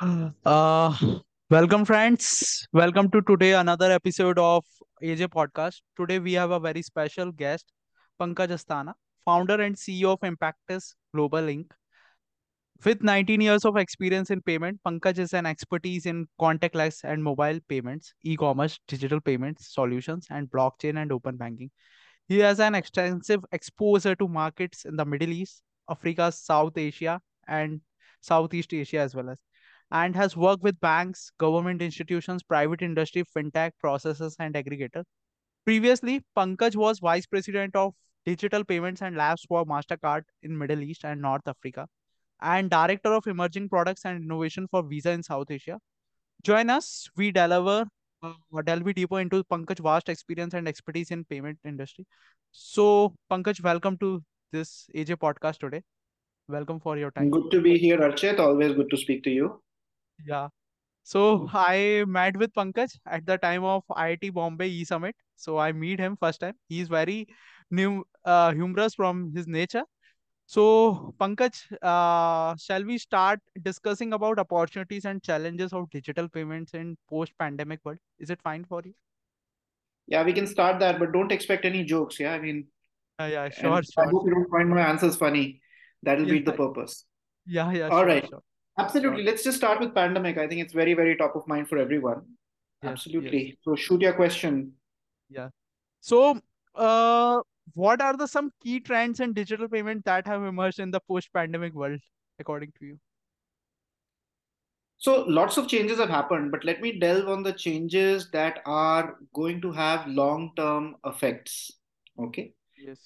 Uh, welcome, friends. Welcome to today another episode of AJ Podcast. Today we have a very special guest, Pankaj Asthana, founder and CEO of Impactus Global Inc. With 19 years of experience in payment, Pankaj is an expertise in contactless and mobile payments, e-commerce, digital payments solutions, and blockchain and open banking. He has an extensive exposure to markets in the Middle East, Africa, South Asia, and Southeast Asia as well as, and has worked with banks, government institutions, private industry, fintech, processors, and aggregators. Previously, Pankaj was vice president of digital payments and labs for Mastercard in Middle East and North Africa, and director of emerging products and innovation for Visa in South Asia. Join us. We deliver uh, delve deeper into Pankaj vast experience and expertise in payment industry. So, Pankaj, welcome to this AJ podcast today. Welcome for your time. Good to be here, Archit. Always good to speak to you. Yeah. So I met with Pankaj at the time of IIT Bombay E Summit. So I meet him first time. He's very new, uh, humorous from his nature. So Pankaj, uh, shall we start discussing about opportunities and challenges of digital payments in post-pandemic world? Is it fine for you? Yeah, we can start that, but don't expect any jokes. Yeah, I mean, Yeah, yeah, and sure, I hope you don't find my answers funny. That'll Yeah, beat the purpose. yeah, yeah, All sure, right. sure, sure. Absolutely. Let's just start with pandemic. I think it's very, very top of mind for everyone. Yes, yes, Absolutely. So shoot your question. yeah. So, uh, what are the some key trends in digital payment that have emerged in the post-pandemic world, according to you? So lots of changes have happened, but let me delve on the changes that are going to have long-term effects. Okay.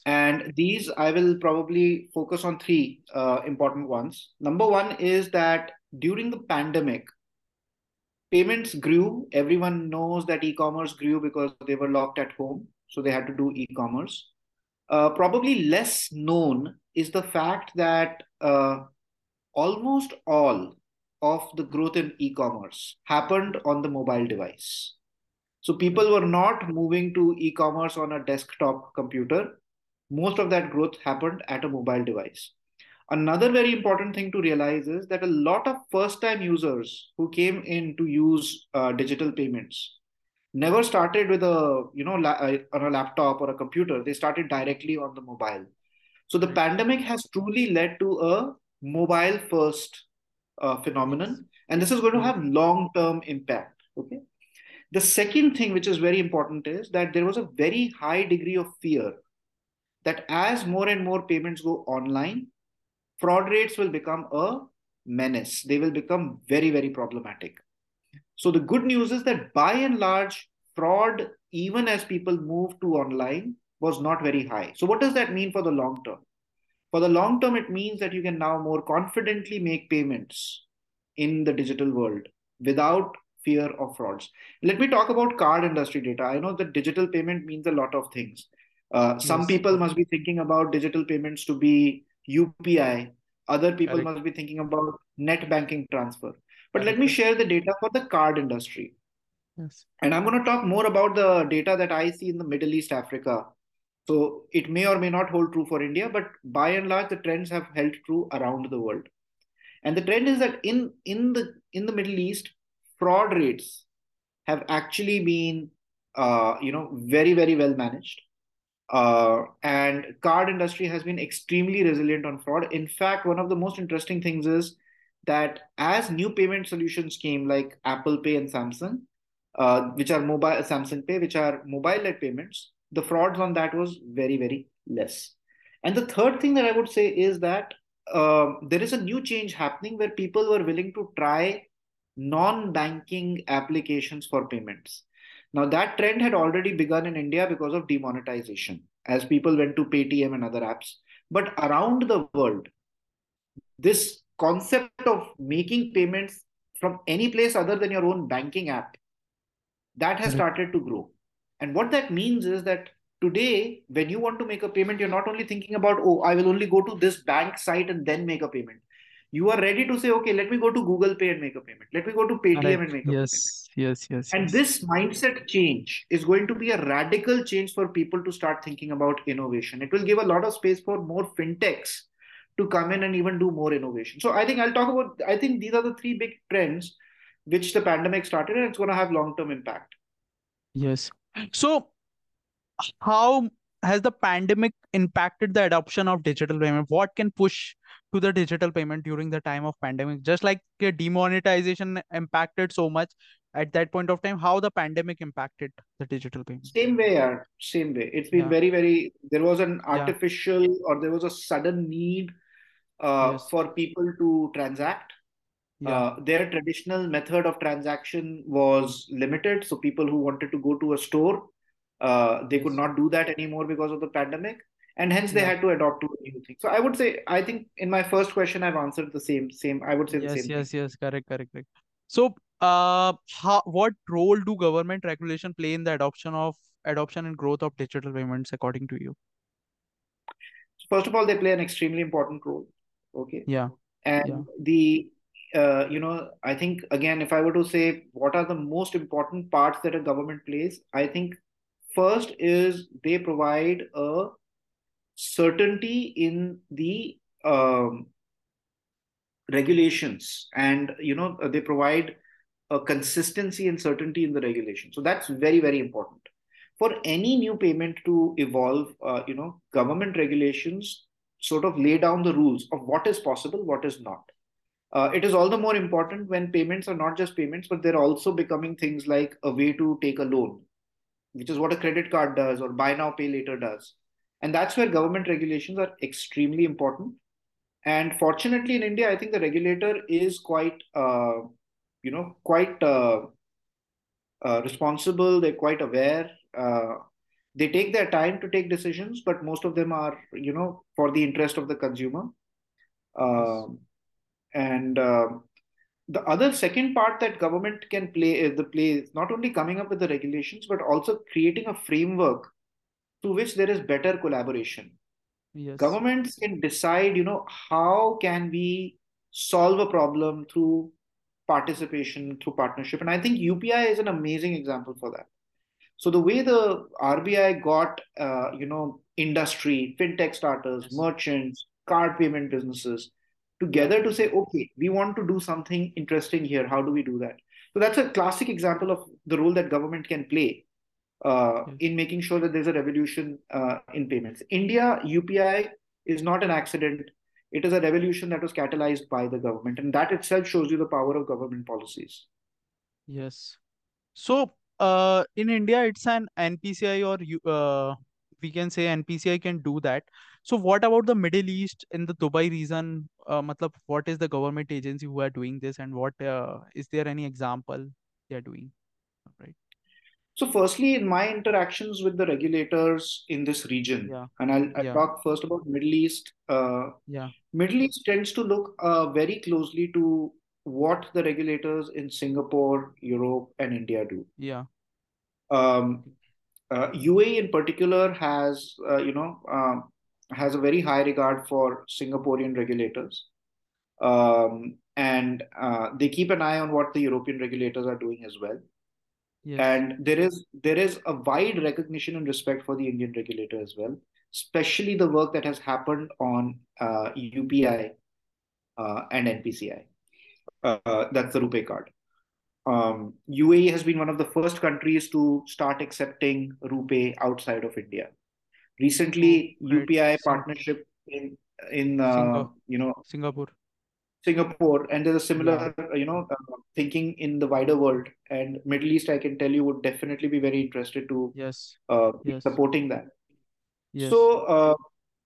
And these I will probably focus on three uh, important ones. Number one is that during the pandemic, payments grew. Everyone knows that e-commerce grew because they were locked at home, so they had to do e-commerce. Uh, probably less known is the fact that uh, almost all of the growth in e-commerce happened on the mobile device. So people were not moving to e-commerce on a desktop computer. Most of that growth happened at a mobile device. Another very important thing to realize is that a lot of first time users who came in to use uh, digital payments never started with a you know la- uh, on a laptop or a computer. They started directly on the mobile. So the pandemic has truly led to a mobile first uh, phenomenon and this is going to have long term impact okay? The second thing which is very important is that there was a very high degree of fear that as more and more payments go online fraud rates will become a menace. They will become very, very problematic. So the good news is that by and large, fraud, even as people move to online, was not very high. So what does that mean for the long term? For the long term, it means that you can now more confidently make payments in the digital world without fear of frauds. Let me talk about card industry data. I know that digital payment means a lot of things. Uh, some Yes. people must be thinking about digital payments to be UPI. Other people Correct. must be thinking about net banking transfer. But let me share the data for the card industry. Yes. And I'm going to talk more about the data that I see in the Middle East, Africa. So it may or may not hold true for India, but by and large, the trends have held true around the world. And the trend is that in, in the in the Middle East, fraud rates have actually been uh, you know very very well managed. Uh, and card industry has been extremely resilient on fraud. In fact, one of the most interesting things is that as new payment solutions came like Apple Pay and Samsung, uh, which are mobile Samsung Pay, which are mobile-led payments, the frauds on that was very, very less. And the third thing that I would say is that uh, there is a new change happening where people were willing to try non-banking applications for payments. Now that trend had already begun in India because of demonetization, as people went to Paytm and other apps. But around the world, this concept of making payments from any place other than your own banking app that has Correct. started to grow and what that means is that today when you want to make a payment you're not only thinking about oh i will only go to this bank site and then make a payment you are ready to say okay let me go to google pay and make a payment let me go to paytm Correct. and make a payment Yes. Yes. Yes. and Yes. this mindset change is going to be a radical change for people to start thinking about innovation. It will give a lot of space for more fintechs to come in and even do more innovation. So I think I'll talk about. I think these are the three big trends which the pandemic started, and it's going to have long term impact. Yes. So how has the pandemic impacted the adoption of digital payment? What can push to the digital payment during the time of pandemic? Just like demonetization impacted so much at that point of time, how the pandemic impacted the digital payment? Same way, yeah. Same way. It's been yeah. very, very. There was an artificial yeah. or there was a sudden need uh, yes. for people to transact. Yeah. Uh, their traditional method of transaction was limited. So people who wanted to go to a store uh, they could not do that anymore because of the pandemic and hence they yeah. had to adopt to a new thing so i would say i think in my first question i've answered the same same i would say yes, the same yes thing. yes correct correct correct so uh how, what role do government regulation play in the adoption of adoption and growth of digital payments according to you first of all they play an extremely important role okay yeah and yeah. the uh, you know i think again if i were to say what are the most important parts that a government plays i think First is they provide a certainty in the um, regulations and you know they provide a consistency and certainty in the regulation. So that's very very important. For any new payment to evolve uh, you know government regulations sort of lay down the rules of what is possible what is not. Uh, it is all the more important when payments are not just payments but they're also becoming things like a way to take a loan which is what a credit card does or buy now pay later does and that's where government regulations are extremely important. And fortunately in india i think the regulator is quite uh, you know quite uh, uh, responsible. They're quite aware. Uh, they take their time to take decisions but most of them are you know for the interest of the consumer. Um, and uh, the other second part that government can play is the play is not only coming up with the regulations but also creating a framework through which there is better collaboration yes. governments can decide you know how can we solve a problem through participation through partnership and i think upi is an amazing example for that so the way the rbi got uh, you know industry fintech starters merchants card payment businesses together to say, okay, we want to do something interesting here. How do we do that? So that's a classic example of the role that government can play uh, in making sure that there's a revolution uh, in payments. India UPI is not an accident. It is a revolution that was catalyzed by the government, and that itself shows you the power of government policies. Yes. So uh, in India, it's an NPCI or uh, we can say NPCI can do that. So what about the Middle East in the Dubai region? Uh, matlab, what is the government agency who are doing this, and what uh, is there any example they are doing? So, firstly, in my interactions with the regulators in this region, yeah. and I'll, I'll yeah. talk first about Middle East. Uh, yeah. Middle East tends to look uh, very closely to what the regulators in Singapore, Europe, and India do. Yeah. Um, uh, UAE in particular has, uh, you know, um, has a very high regard for Singaporean regulators. Um, and uh, they keep an eye on what the European regulators are doing as well. Yes. And there is there is a wide recognition and respect for the Indian regulator as well, especially the work that has happened on uh, UPI uh, and NPCI. Uh, that's the RuPay card. Um, UAE has been one of the first countries to start accepting RuPay outside of India recently oh, UPI partnership in in uh, you know Singapore. Singapore, and there's a similar yeah. you know uh, thinking in the wider world and Middle East. I can tell you would definitely be very interested to yes, uh, yes. supporting that. Yes. So uh,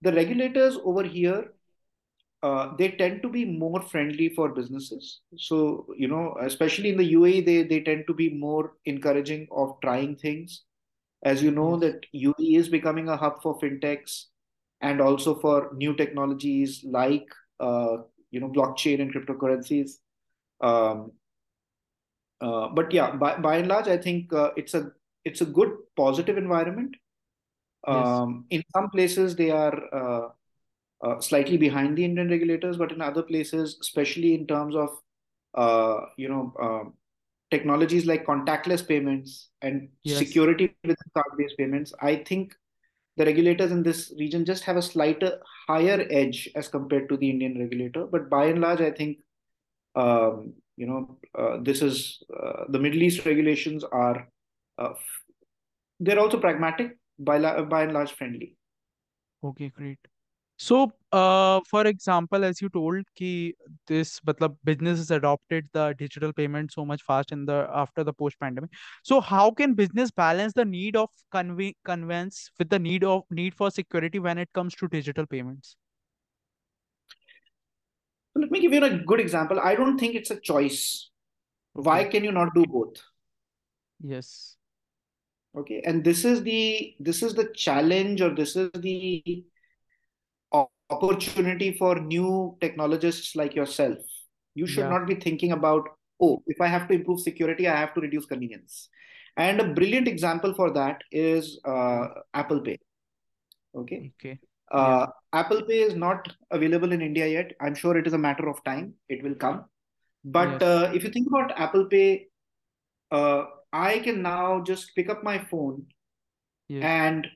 the regulators over here. Uh, they tend to be more friendly for businesses. So, you know, especially in the UAE, they, they tend to be more encouraging of trying things as you know, that UAE is becoming a hub for fintechs and also for new technologies like uh, you know blockchain and cryptocurrencies. Um, uh, but yeah, by, by and large, I think uh, it's a it's a good positive environment. Um, yes. In some places, they are uh, uh, slightly behind the Indian regulators, but in other places, especially in terms of uh, you know um, technologies like contactless payments and yes. security with card-based payments, I think the regulators in this region just have a slighter higher edge as compared to the Indian regulator. But by and large, I think um, you know uh, this is uh, the Middle East regulations are uh, they're also pragmatic by by and large friendly. Okay, great. So, uh, for example, as you told, ki this matlab, businesses adopted the digital payment so much fast in the after the post pandemic. So, how can business balance the need of conve conveyance with the need of need for security when it comes to digital payments? Let me give you a good example. I don't think it's a choice. Why can you not do both? Yes. Okay, and this is the this is the challenge, or this is the opportunity for new technologists like yourself. You should Yeah. not be thinking about, oh, if I have to improve security, I have to reduce convenience. And a brilliant example for that is uh, Apple Pay. Okay. Okay. Uh, Apple Pay is not available in India yet. I'm sure it is a matter of time. It will come. But uh, if you think about Apple Pay, uh, I can now just pick up my phone and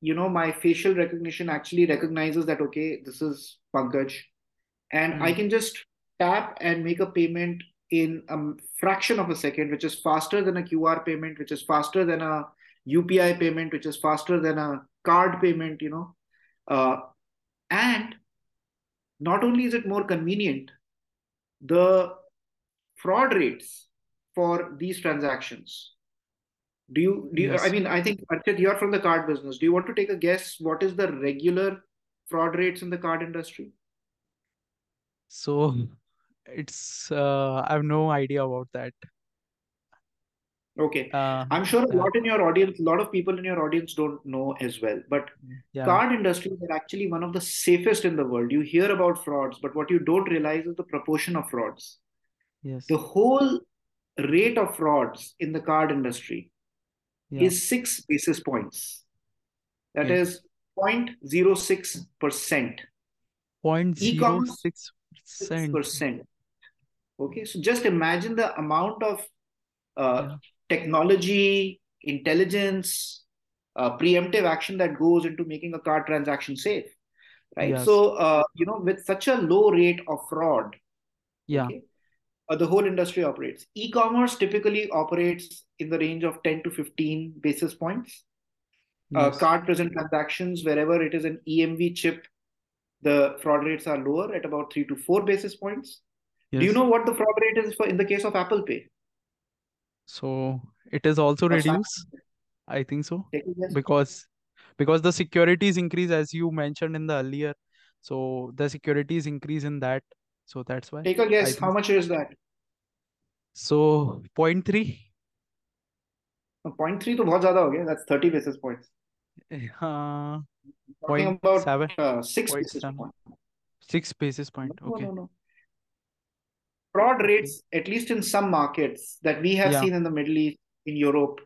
you know my facial recognition actually recognizes that okay this is Pankaj and Hmm. I can just tap and make a payment in a fraction of a second which is faster than a QR payment which is faster than a UPI payment which is faster than a card payment you know uh, and not only is it more convenient the fraud rates for these transactions do you do you, I mean I think Archit, you're from the card business. Do you want to take a guess what is the regular fraud rates in the card industry? So, it's uh, I have no idea about that. Okay. Uh, I'm sure a lot in your audience, a lot of people in your audience don't know as well. But Yeah. card industries are actually one of the safest in the world. You hear about frauds, but what you don't realize is the proportion of frauds. Yes. The whole rate of frauds in the card industry Yeah. is six basis points. That Okay. is 0.06%. Point zero E-commerce, six percent. 6%. Okay, so just imagine the amount of uh, Yeah. technology, intelligence, uh, preemptive action that goes into making a card transaction safe, right? Yes. So, uh, you know, with such a low rate of fraud, Yeah. okay, uh, the whole industry operates. E-commerce typically operates in the range of 10 to 15 basis points. Uh, card present transactions, wherever it is an EMV chip, the fraud rates are lower at about three to four basis points. Do you know what the fraud rate is for in the case of Apple Pay? So it is also Or reduced. I think so Take a guess. because because the securities increase as you mentioned in the earlier. So the securities increase in that. So that's why Take a I guess. How think much is that? so. Point three. Point three to बहुत ज़्यादा हो गया. That's 30 basis points. Uh, Talking point about seven. uh, six Point basis seven. points. Six basis No, point. no, Okay. no, no. Fraud Okay. rates, at least in some markets that we have Yeah. seen in the Middle East, in Europe,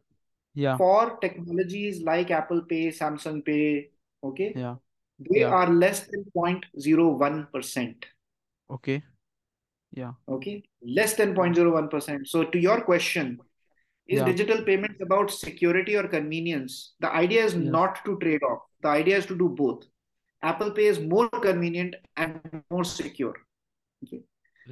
Yeah. for technologies like Apple Pay, Samsung Pay, okay, Yeah. they Yeah. are less than 0.01%. Okay. Yeah. Okay, less than 0.01%. So, to your question, is Yeah. digital payments about security or convenience? The idea is Yes. not to trade off. The idea is to do both. Apple Pay is more convenient and more secure. Okay.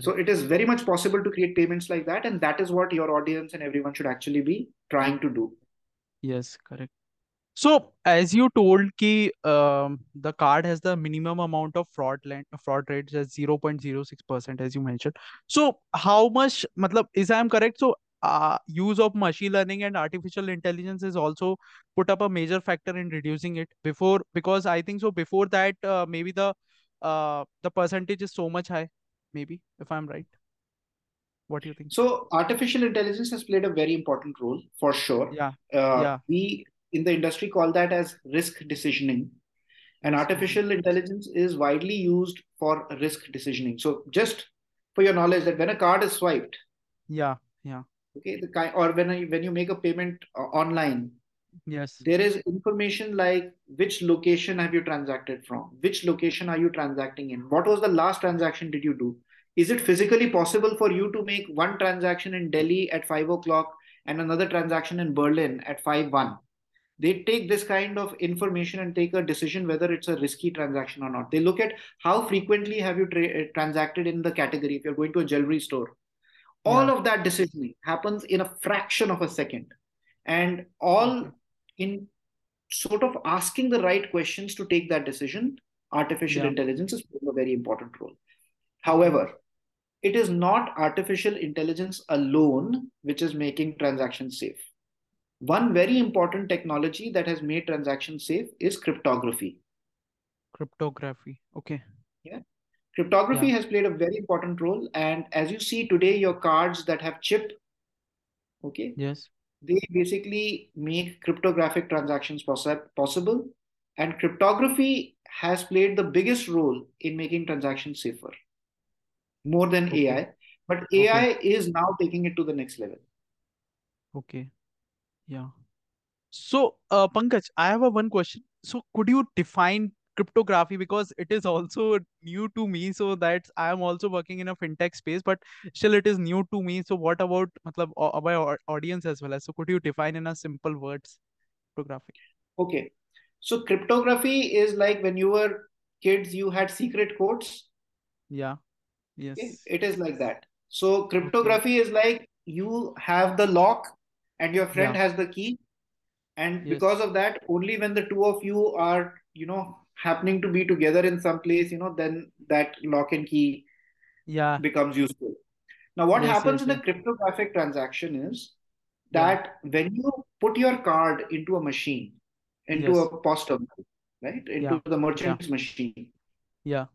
So it is very much possible to create payments like that, and that is what your audience and everyone should actually be trying to do. Yes, correct. So as you told ki um, the card has the minimum amount of fraud land, fraud rates as 0.06% as you mentioned. So how much matlab is I am correct? So uh, use of machine learning and artificial intelligence is also put up a major factor in reducing it before because I think so before that uh, maybe the uh, the percentage is so much high maybe if I'm right. What do you think? So artificial intelligence has played a very important role for sure. Yeah, Uh, yeah. we in the industry call that as risk decisioning. And artificial intelligence is widely used for risk decisioning. So just for your knowledge that when a card is swiped, Yeah, yeah. okay, the kind or when I, when you make a payment uh, online, Yes. there is information like which location have you transacted from which location are you transacting in what was the last transaction did you do is it physically possible for you to make one transaction in delhi at 5 o'clock and another transaction in berlin at 5 1 they take this kind of information and take a decision whether it's a risky transaction or not. They look at how frequently have you tra- eh, transacted in the category. If you're going to a jewelry store, all Yeah. of that decisioning happens in a fraction of a second, and all mm-hmm. in sort of asking the right questions to take that decision. Artificial Yeah. intelligence is playing a very important role. However, it is not artificial intelligence alone which is making transactions safe. One very important technology that has made transactions safe is cryptography. Cryptography. Okay. Yeah. Cryptography Yeah. has played a very important role, and as you see today, your cards that have chip, okay, Yes. they basically make cryptographic transactions possi- possible, and cryptography has played the biggest role in making transactions safer, more than Okay. AI. But Okay. AI is now taking it to the next level. Okay. Yeah. So, uh, Pankaj, I have a one question. So, could you define cryptography because it is also new to me. So that's I am also working in a fintech space, but still it is new to me. So what about matlab, au- our audience as well as? So could you define in a simple words cryptography? Okay. So cryptography is like when you were kids, you had secret codes. Yeah. Okay. Yes. It is like that. So cryptography is like you have the lock and your friend Yeah. has the key. And Yes. because of that, only when the two of you are, you know, happening to be together in some place, you know, then that lock and key Yeah. becomes useful. Now, what Yes. happens Yes. in a cryptographic transaction is Yeah. that when you put your card into a machine, into a POS terminal, right, into Yeah. the Yeah. merchant's machine, Yeah.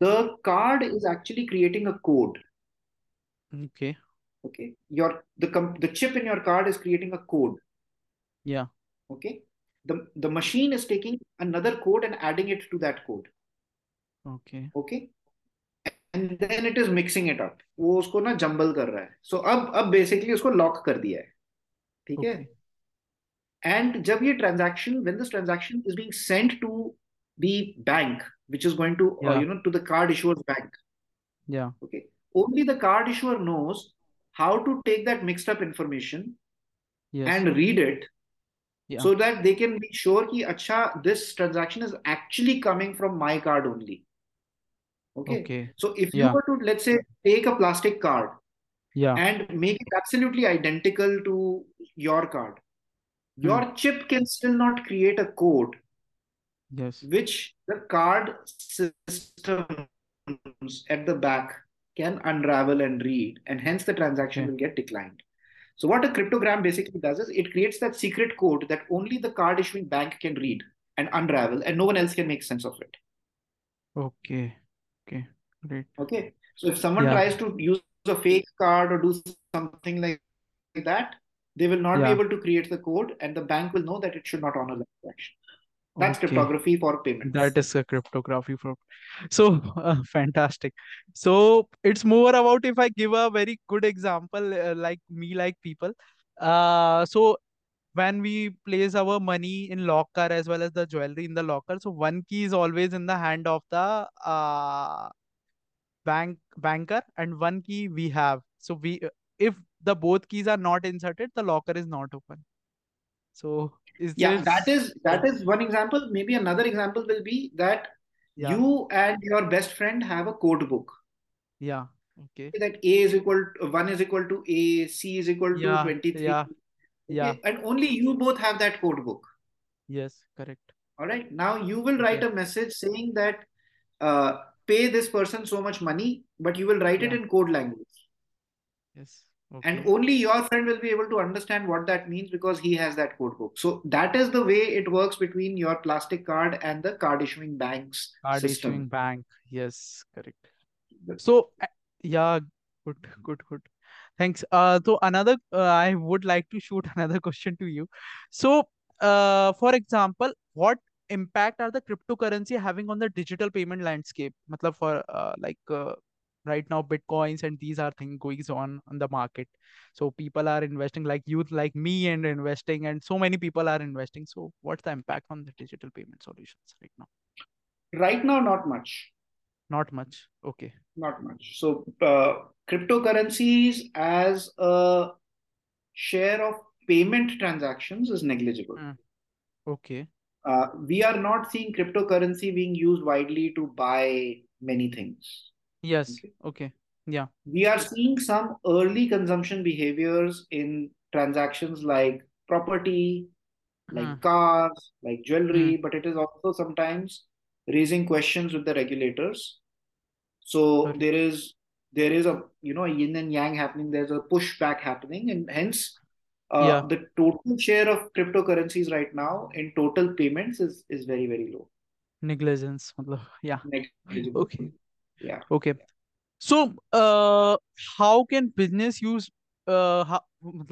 the card is actually creating a code. Okay Okay, your the com the chip in your card is creating a code. Yeah. Okay, the the machine is taking another code and adding it to that code. Okay. Okay, and then it is mixing it up. वो उसको ना jumble कर रहा है. So अब अब basically उसको lock कर दिया है. ठीक है? Okay. And जब ये transaction, when this transaction is being sent to the bank, which is going to, uh, Yeah. you know, to the card issuer's bank, Yeah. okay, only the card issuer knows how to take that mixed up information yes. and read it yeah. so that they can be sure ki, Acha, this transaction is actually coming from my card only. Okay. okay. So if yeah. you were to, let's say, take a plastic card yeah. and make it absolutely identical to your card, mm. your hmm. chip can still not create a code. Yes. Which the card systems at the back can unravel and read, and hence the transaction Okay. will get declined. So what a cryptogram basically does is it creates that secret code that only the card issuing bank can read and unravel, and no one else can make sense of it. Okay. Okay. Great. Okay. So if someone Yeah. tries to use a fake card or do something like that, they will not be able to create the code, and the bank will know that it should not honor the transaction. That's Okay. cryptography for payments. That is a cryptography for so uh, fantastic. So it's more about if I give a very good example, uh, like me, like people. Uh, so when we place our money in locker as well as the jewelry in the locker, so one key is always in the hand of the uh bank banker, and one key we have. So we if the both keys are not inserted, the locker is not open. So is Yeah, there that is that some- is one example. Maybe another example will be that yeah you and your best friend have a code book. yeah okay That A is equal to one is equal to A, C is equal to yeah 23. yeah yeah Okay, and only you both have that code book. yes correct All right. Now you will write Okay. a message saying that uh, pay this person so much money, but you will write it in code language. yes And only your friend will be able to understand what that means because he has that code book. So that is the way it works between your plastic card and the card issuing bank's card system. issuing bank. Yes correct. So yeah good good good. Thanks. Uh so another uh, i would like to shoot another question to you. So uh for example what impact are the cryptocurrency having on the digital payment landscape? Matlab for uh, like uh, right now bitcoins and these are things going on on the market so people are investing like youth like me and investing and so many people are investing so what's the impact on the digital payment solutions right now Right now, not much. not much okay Not much. So uh, cryptocurrencies as a share of payment transactions is negligible. Mm. Okay. Uh, we are not seeing cryptocurrency being used widely to buy many things. Yes. Okay. Okay. Yeah. We are seeing some early consumption behaviors in transactions like property, like Mm. cars, like jewelry, but it is also sometimes raising questions with the regulators. So there is there is a you know a yin and yang happening. There's a pushback happening, and hence uh, Yeah. the total share of cryptocurrencies right now in total payments is is very very low, Negligence. Yeah. negligible. Okay. Yeah. Okay. So, uh, how can business use uh, how,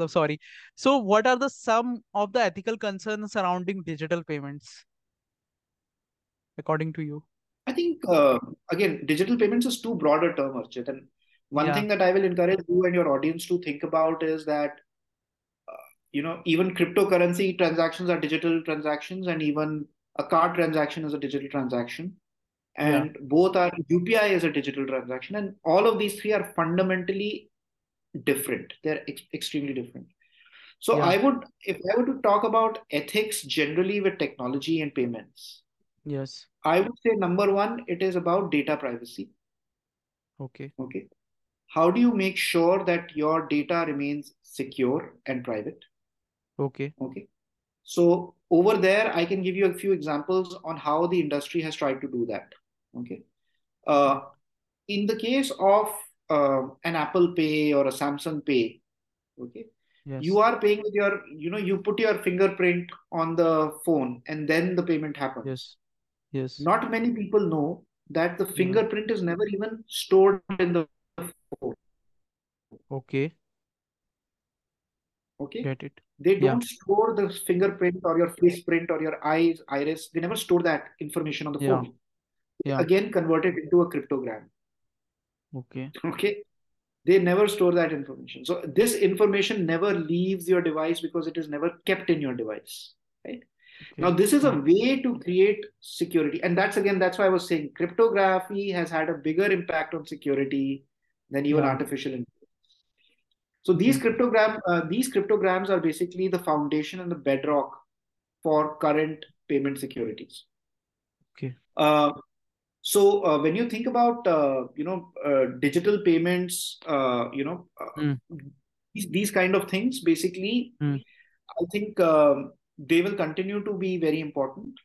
sorry. So, what are the some of the ethical concerns surrounding digital payments, according to you? I think uh, again, digital payments is too broad a term, Archit. And one Yeah. thing that I will encourage you and your audience to think about is that uh, you know even cryptocurrency transactions are digital transactions, and even a card transaction is a digital transaction, Yeah. and both are UPI is a digital transaction, and all of these three are fundamentally different. They're ex extremely different. So Yeah. I would, if I were to talk about ethics generally with technology and payments, Yes. I would say number one, it is about data privacy. Okay. Okay. How do you make sure that your data remains secure and private? Okay. Okay. So over there, I can give you a few examples on how the industry has tried to do that. Okay. Uh, in the case of uh, an Apple Pay or a Samsung Pay, okay, Yes. you are paying with your, you know, you put your fingerprint on the phone and then the payment happens. Yes. Yes. Not many people know that the Yeah. fingerprint is never even stored in the phone. Okay. Okay. Get it. They don't store the fingerprint or your face print or your eyes, iris. They never store that information on the Yeah. phone. Yeah. again convert it into a cryptogram. Okay. Okay. They never store that information. So this information never leaves your device because it is never kept in your device. Right. Now, this is a way to create security. And that's again, that's why I was saying cryptography has had a bigger impact on security than even Yeah. artificial intelligence. So these Okay. cryptogram, uh, these cryptograms are basically the foundation and the bedrock for current payment securities. Okay. Uh, so uh, when you think about uh, you know uh, digital payments, uh, you know uh, Mm. these, these kind of things, basically, Mm. I think um, they will continue to be very important.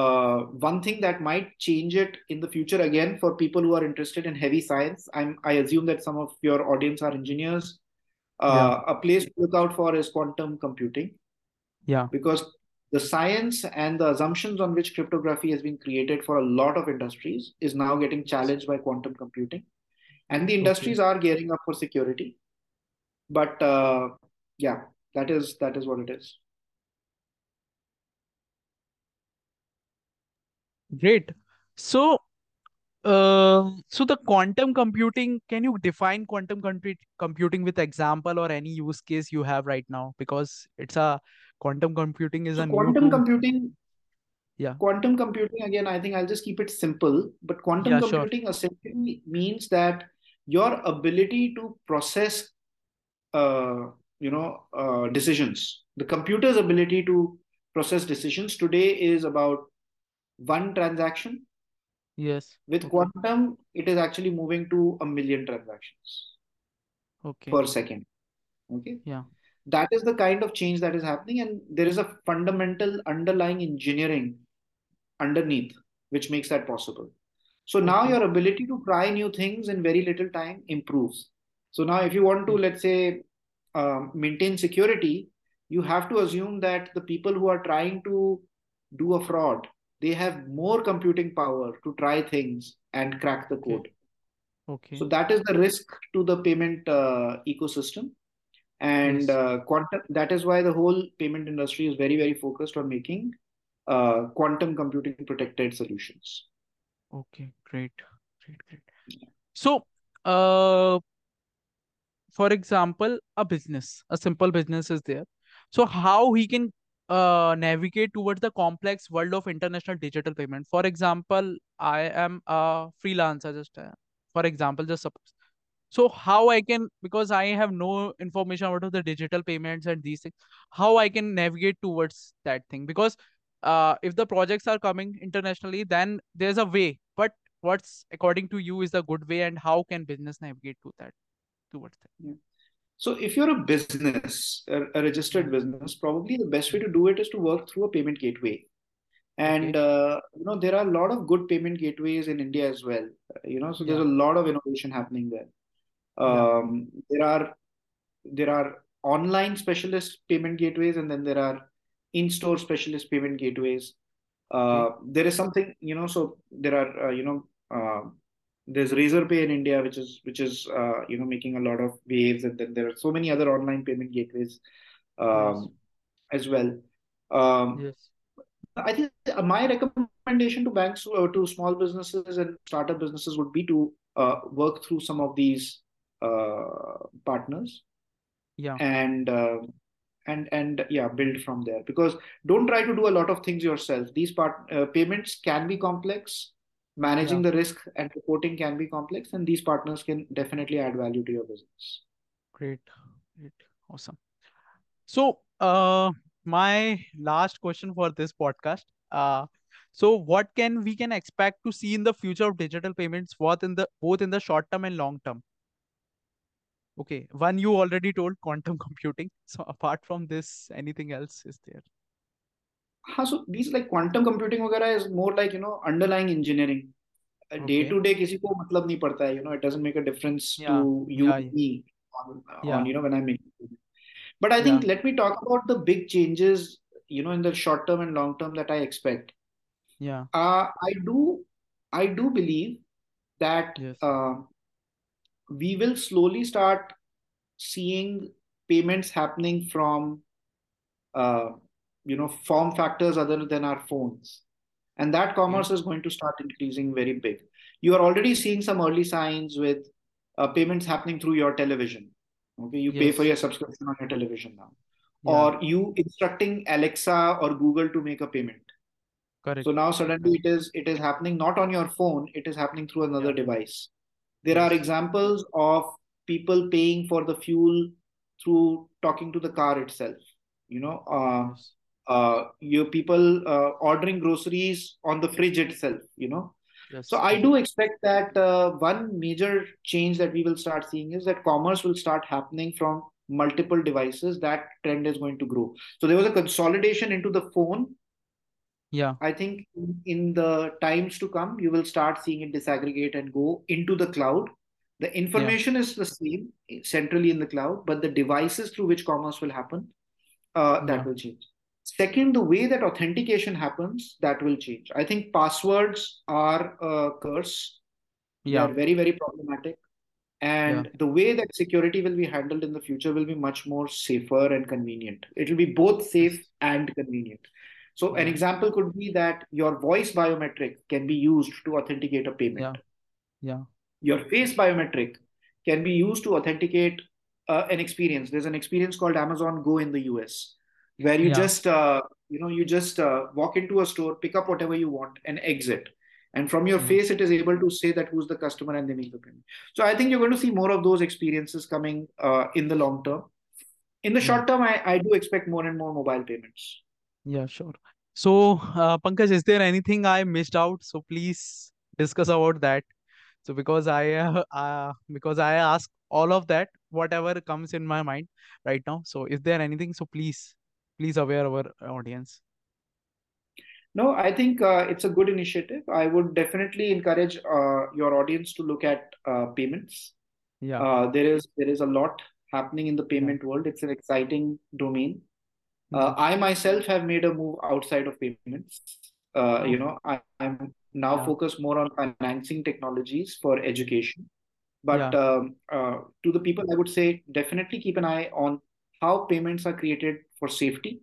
Uh, one thing that might change it in the future, again, for people who are interested in heavy science, I'm I assume that some of your audience are engineers. Yeah. A place to look out for is quantum computing Yeah. because the science and the assumptions on which cryptography has been created for a lot of industries is now getting challenged by quantum computing, and the Okay. industries are gearing up for security. But uh, yeah, that is that is what it is. Great. So, uh, so the quantum computing, can you define quantum compute computing with example or any use case you have right now? Because it's a quantum computing is So a quantum computing, yeah. quantum computing again, I think I'll just keep it simple. But quantum Yeah, sure. computing essentially means that your ability to process, uh, you know, uh, decisions. The computer's ability to process decisions today is about one transaction. Yes. With Okay. quantum, it is actually moving to a million transactions Okay. per second. Okay. Yeah. That is the kind of change that is happening, and there is a fundamental underlying engineering underneath which makes that possible. So now your ability to try new things in very little time improves. So now, if you want to, let's say, um, maintain security, you have to assume that the people who are trying to do a fraud, they have more computing power to try things and crack the Okay. code. Okay. So that is the risk to the payment uh, ecosystem. And uh, quantum, that is why the whole payment industry is very, very focused on making uh, quantum computing protected solutions. Okay. Great. Great. Great. So, uh, for example, a business, a simple business is there. So how he can uh, navigate towards the complex world of international digital payment? For example, I am a freelancer, just uh, for example, just suppose. So how i can because i have no information about the digital payments and these things how i can navigate towards that thing? Because uh, if the projects are coming internationally then there's a way but what's according to you is the good way and how can business navigate to that towards that? Yeah. so if you're a business a, a registered business probably the best way to do it is to work through a payment gateway. And uh, you know there are a lot of good payment gateways in india as well you know so there's a lot of innovation happening there um, yeah. There are there are online specialist payment gateways, and then there are in-store specialist payment gateways. Uh, There is something you know. So there are uh, you know uh, there's Razorpay in India, which is which is uh, you know making a lot of waves, and then there are so many other online payment gateways um, yes. as well. Um, yes. I think my recommendation to banks uh, to small businesses and startup businesses would be to uh, work through some of these uh, partners. Yeah. And uh, and and yeah build from there. Because don't try to do a lot of things yourself. These part uh, payments can be complex. Managing yeah. the risk and reporting can be complex. And these partners can definitely add value to your business. Great. Great. Awesome. So uh my last question for this podcast uh so what can we can expect to see in the future of digital payments both in the both in the short term and long term Okay, one you already told quantum computing. So apart from this, anything else is there? Huh, so these like quantum computing वगैरह is more like you know underlying engineering. Okay. Day to day किसी को मतलब नहीं पड़ता है you know it doesn't make a difference yeah. to you yeah, me on, yeah. on you know when I make it. But I think yeah. let me talk about the big changes you know in the short term and long term that I expect. Yeah. Uh, I do I do believe that yes. uh, we will slowly start seeing payments happening from uh, you know form factors other than our phones and that commerce is going to start increasing very big you are already seeing some early signs with uh, payments happening through your television okay you yes. pay for your subscription on your television now yeah. or you instructing alexa or google to make a payment Correct. so now suddenly it is it is happening not on your phone it is happening through another yeah. device there are examples of people paying for the fuel through talking to the car itself. You know, uh, uh, your people uh, ordering groceries on the fridge itself. You know, yes. so I do expect that uh, one major change that we will start seeing is that commerce will start happening from multiple devices. That trend is going to grow. So there was a consolidation into the phone yeah i think in the times to come you will start seeing it disaggregate and go into the cloud the information yeah. is the same centrally in the cloud but the devices through which commerce will happen uh, that yeah. will change second the way that authentication happens that will change i think passwords are a curse yeah. they are very very problematic and yeah. the way that security will be handled in the future will be much more safer and convenient it will be both safe and convenient so an example could be that your voice biometric can be used to authenticate a payment. Yeah. yeah. Your face biometric can be used to authenticate uh, an experience. There's an experience called Amazon Go in the US, where you yeah. just uh, you know you just uh, walk into a store, pick up whatever you want, and exit. And from your mm. face, it is able to say that who's the customer and they make the payment. So I think you're going to see more of those experiences coming uh, in the long term. In the short term, I, I do expect more and more mobile payments. Yeah, sure. So, uh, Pankaj, is there anything I missed out? So please discuss about that. So because I uh, uh, because I ask all of that, whatever comes in my mind right now. So is there anything? So please, please aware our audience. No, I think uh, it's a good initiative. I would definitely encourage uh, your audience to look at uh, payments. Yeah, uh, there is there is a lot happening in the payment yeah. world. It's an exciting domain. Uh, I myself have made a move outside of payments. Uh, you know, I, am now yeah. focused more on financing technologies for education. But yeah. um, uh, to the people, I would say definitely keep an eye on how payments are created for safety,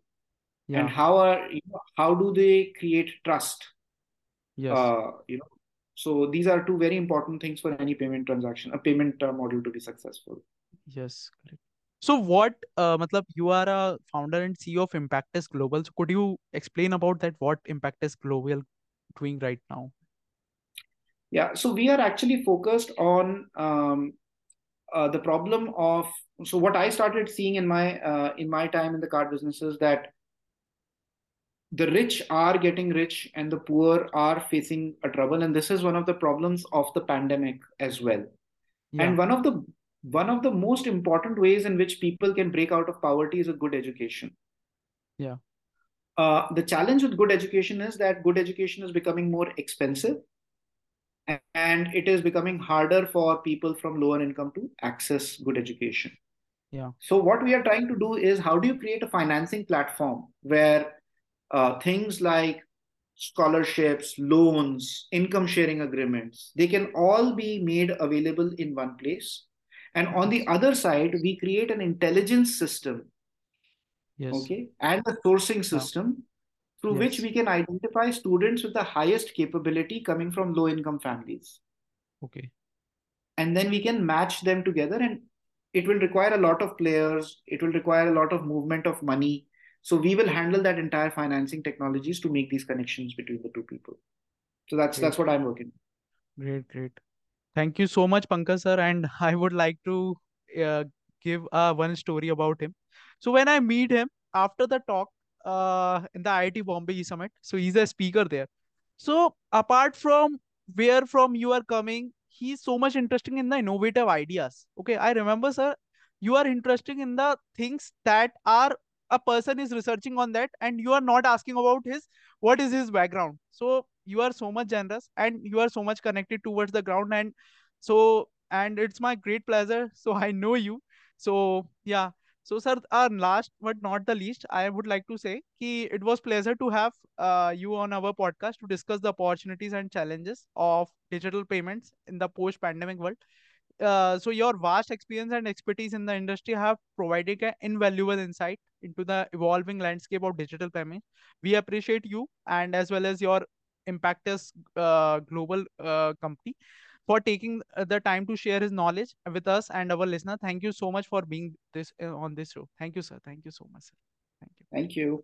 yeah. and how are you know, how do they create trust? Yes. Uh, you know, so these are two very important things for any payment transaction, a payment uh, model to be successful. Yes, correct. So what, uh, matlab, you are a founder and CEO of Impactus Global. So could you explain about that? What Impactus Global doing right now? Yeah, so we are actually focused on um, uh, the problem of so what I started seeing in my uh, in my time in the card business is that the rich are getting rich and the poor are facing a trouble and this is one of the problems of the pandemic as well Yeah. and one of the one of the most important ways in which people can break out of poverty is a good education Yeah. uh, the challenge with good education is that good education is becoming more expensive and it is becoming harder for people from lower income to access good education Yeah. so what we are trying to do is how do you create a financing platform where uh, things like scholarships, loans, income sharing agreements, they can all be made available in one place. And on the other side, we create an intelligence system, Yes. okay, and a sourcing system through which we can identify students with the highest capability coming from low income families. Okay. And then we can match them together, and it will require a lot of players, it will require a lot of movement of money. So we will handle that entire financing technologies to make these connections between the two people. So that's Great. that's what I'm working. Great, great. Thank you so much, Pankaj sir. And I would like to uh, give uh, one story about him. So when I meet him after the talk uh, in the IIT Bombay E-Summit, so he's a speaker there. So apart from where from you are coming, he's so much interesting in the innovative ideas. Okay, I remember, sir, you are interested in the things that are a person is researching on that, and you are not asking about his what is his background. So you are so much generous and you are so much connected towards the ground and so and it's my great pleasure. So i know you. So yeah. So sir our last but not the least i would like to say ki it was pleasure to have uh, you on our podcast to discuss the opportunities and challenges of digital payments in the post pandemic world. Uh, so your vast experience and expertise in the industry have provided an invaluable insight into the evolving landscape of digital payments. We appreciate you and as well as your Impactus uh, global uh, company for taking the time to share his knowledge with us and our listener. Thank you so much for being this uh, on this show. Thank you, sir. Thank you so much, sir. Thank you. Thank you.